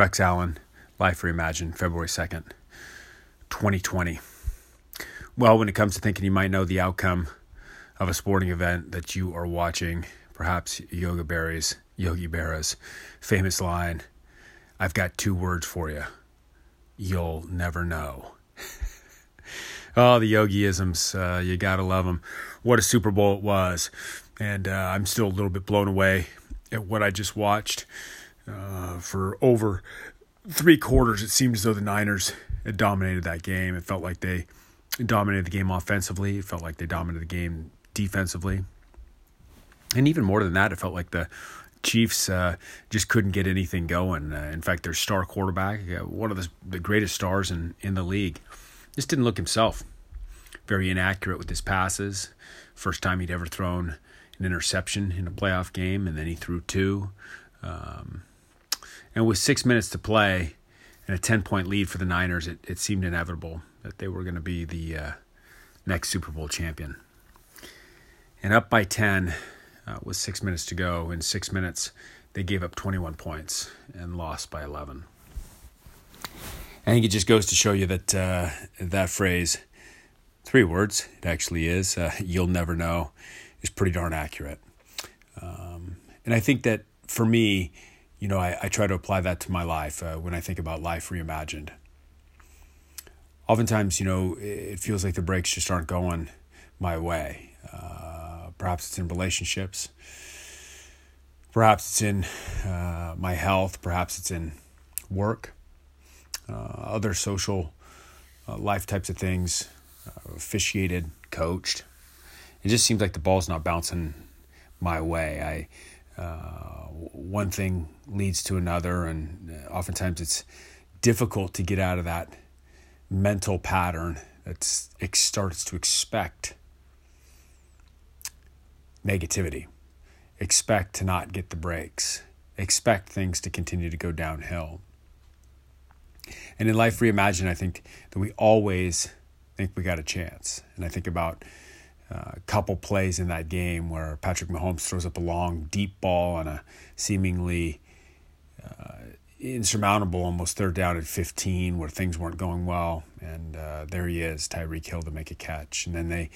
Rex Allen, Life Reimagined, February 2nd, 2020. Well, when it comes to thinking you might know the outcome of a sporting event that you are watching, perhaps Yoga Berry's, Yogi Berra's famous line, I've got two words for you. You'll never know. oh, the yogiisms, uh, you gotta love them. What a Super Bowl it was. And uh, I'm still a little bit blown away at what I just watched. Uh, for over three quarters, it seemed as though the Niners had dominated that game. It felt like they dominated the game offensively. It felt like they dominated the game defensively. And even more than that, it felt like the Chiefs uh, just couldn't get anything going. Uh, in fact, their star quarterback, uh, one of the, the greatest stars in, in the league, just didn't look himself. Very inaccurate with his passes. First time he'd ever thrown an interception in a playoff game, and then he threw two. Um, and with six minutes to play and a 10 point lead for the Niners, it, it seemed inevitable that they were going to be the uh, next Super Bowl champion. And up by 10 uh, with six minutes to go. In six minutes, they gave up 21 points and lost by 11. I think it just goes to show you that uh, that phrase, three words, it actually is, uh, you'll never know, is pretty darn accurate. Um, and I think that for me, you know, I, I try to apply that to my life uh, when I think about life reimagined. Oftentimes, you know, it feels like the breaks just aren't going my way. Uh, perhaps it's in relationships. Perhaps it's in uh, my health. Perhaps it's in work. Uh, other social uh, life types of things. Uh, officiated, coached. It just seems like the ball's not bouncing my way. I uh, one thing leads to another, and uh, oftentimes it's difficult to get out of that mental pattern that starts to expect negativity, expect to not get the breaks, expect things to continue to go downhill. And in Life Reimagined, I think that we always think we got a chance. And I think about a couple plays in that game where Patrick Mahomes throws up a long, deep ball on a seemingly uh, insurmountable, almost third down at 15, where things weren't going well. And uh, there he is, Tyreek Hill to make a catch. And then they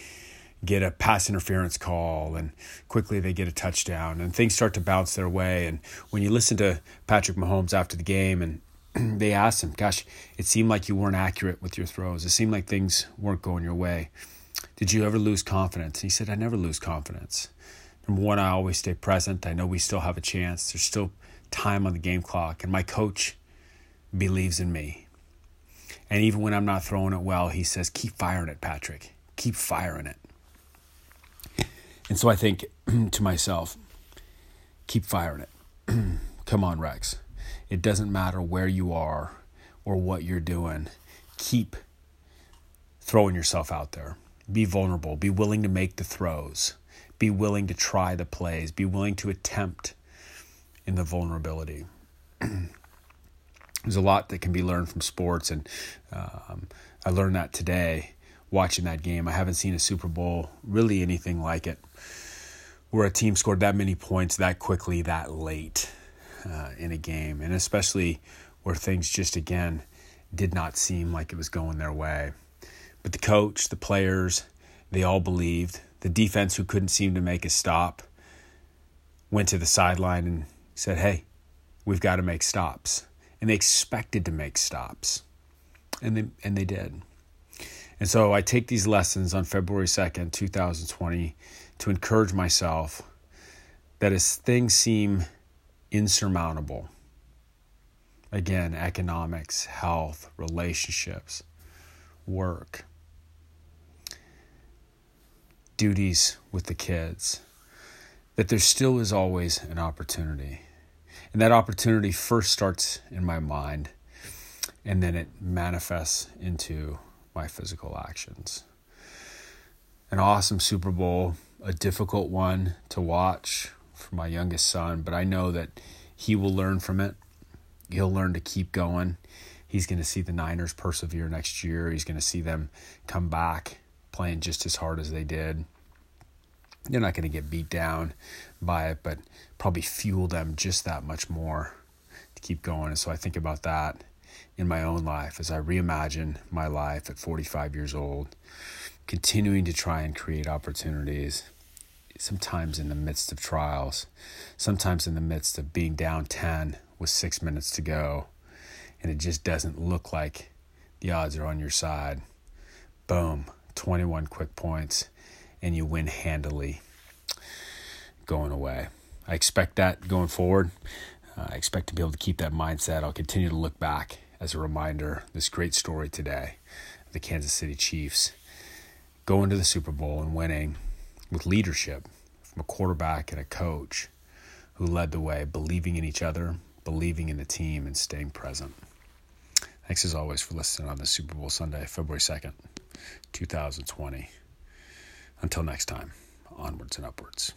get a pass interference call, and quickly they get a touchdown, and things start to bounce their way. And when you listen to Patrick Mahomes after the game, and they asked him, Gosh, it seemed like you weren't accurate with your throws. It seemed like things weren't going your way. Did you ever lose confidence? he said, I never lose confidence. Number one, I always stay present. I know we still have a chance. There's still time on the game clock. And my coach believes in me. And even when I'm not throwing it well, he says, Keep firing it, Patrick. Keep firing it. And so I think to myself, Keep firing it. Come on, Rex. It doesn't matter where you are or what you're doing. Keep throwing yourself out there. Be vulnerable. Be willing to make the throws. Be willing to try the plays. Be willing to attempt in the vulnerability. There's a lot that can be learned from sports, and um, I learned that today watching that game. I haven't seen a Super Bowl, really anything like it, where a team scored that many points that quickly, that late uh, in a game, and especially where things just, again, did not seem like it was going their way. But the coach, the players, they all believed. The defense, who couldn't seem to make a stop, went to the sideline and said, Hey, we've got to make stops. And they expected to make stops. And they, and they did. And so I take these lessons on February 2nd, 2020, to encourage myself that as things seem insurmountable, again, economics, health, relationships, work, duties with the kids, that there still is always an opportunity. And that opportunity first starts in my mind and then it manifests into my physical actions. An awesome Super Bowl, a difficult one to watch for my youngest son, but I know that he will learn from it. He'll learn to keep going. He's going to see the Niners persevere next year. He's going to see them come back playing just as hard as they did. They're not going to get beat down by it, but probably fuel them just that much more to keep going. And so I think about that in my own life as I reimagine my life at 45 years old, continuing to try and create opportunities, sometimes in the midst of trials, sometimes in the midst of being down 10 with six minutes to go, and it just doesn't look like the odds are on your side. Boom, 21 quick points, and you win handily going away. I expect that going forward. Uh, I expect to be able to keep that mindset. I'll continue to look back as a reminder this great story today the Kansas City Chiefs going to the Super Bowl and winning with leadership from a quarterback and a coach who led the way, believing in each other, believing in the team, and staying present. Thanks as always for listening on the Super Bowl Sunday, February 2nd, 2020. Until next time, onwards and upwards.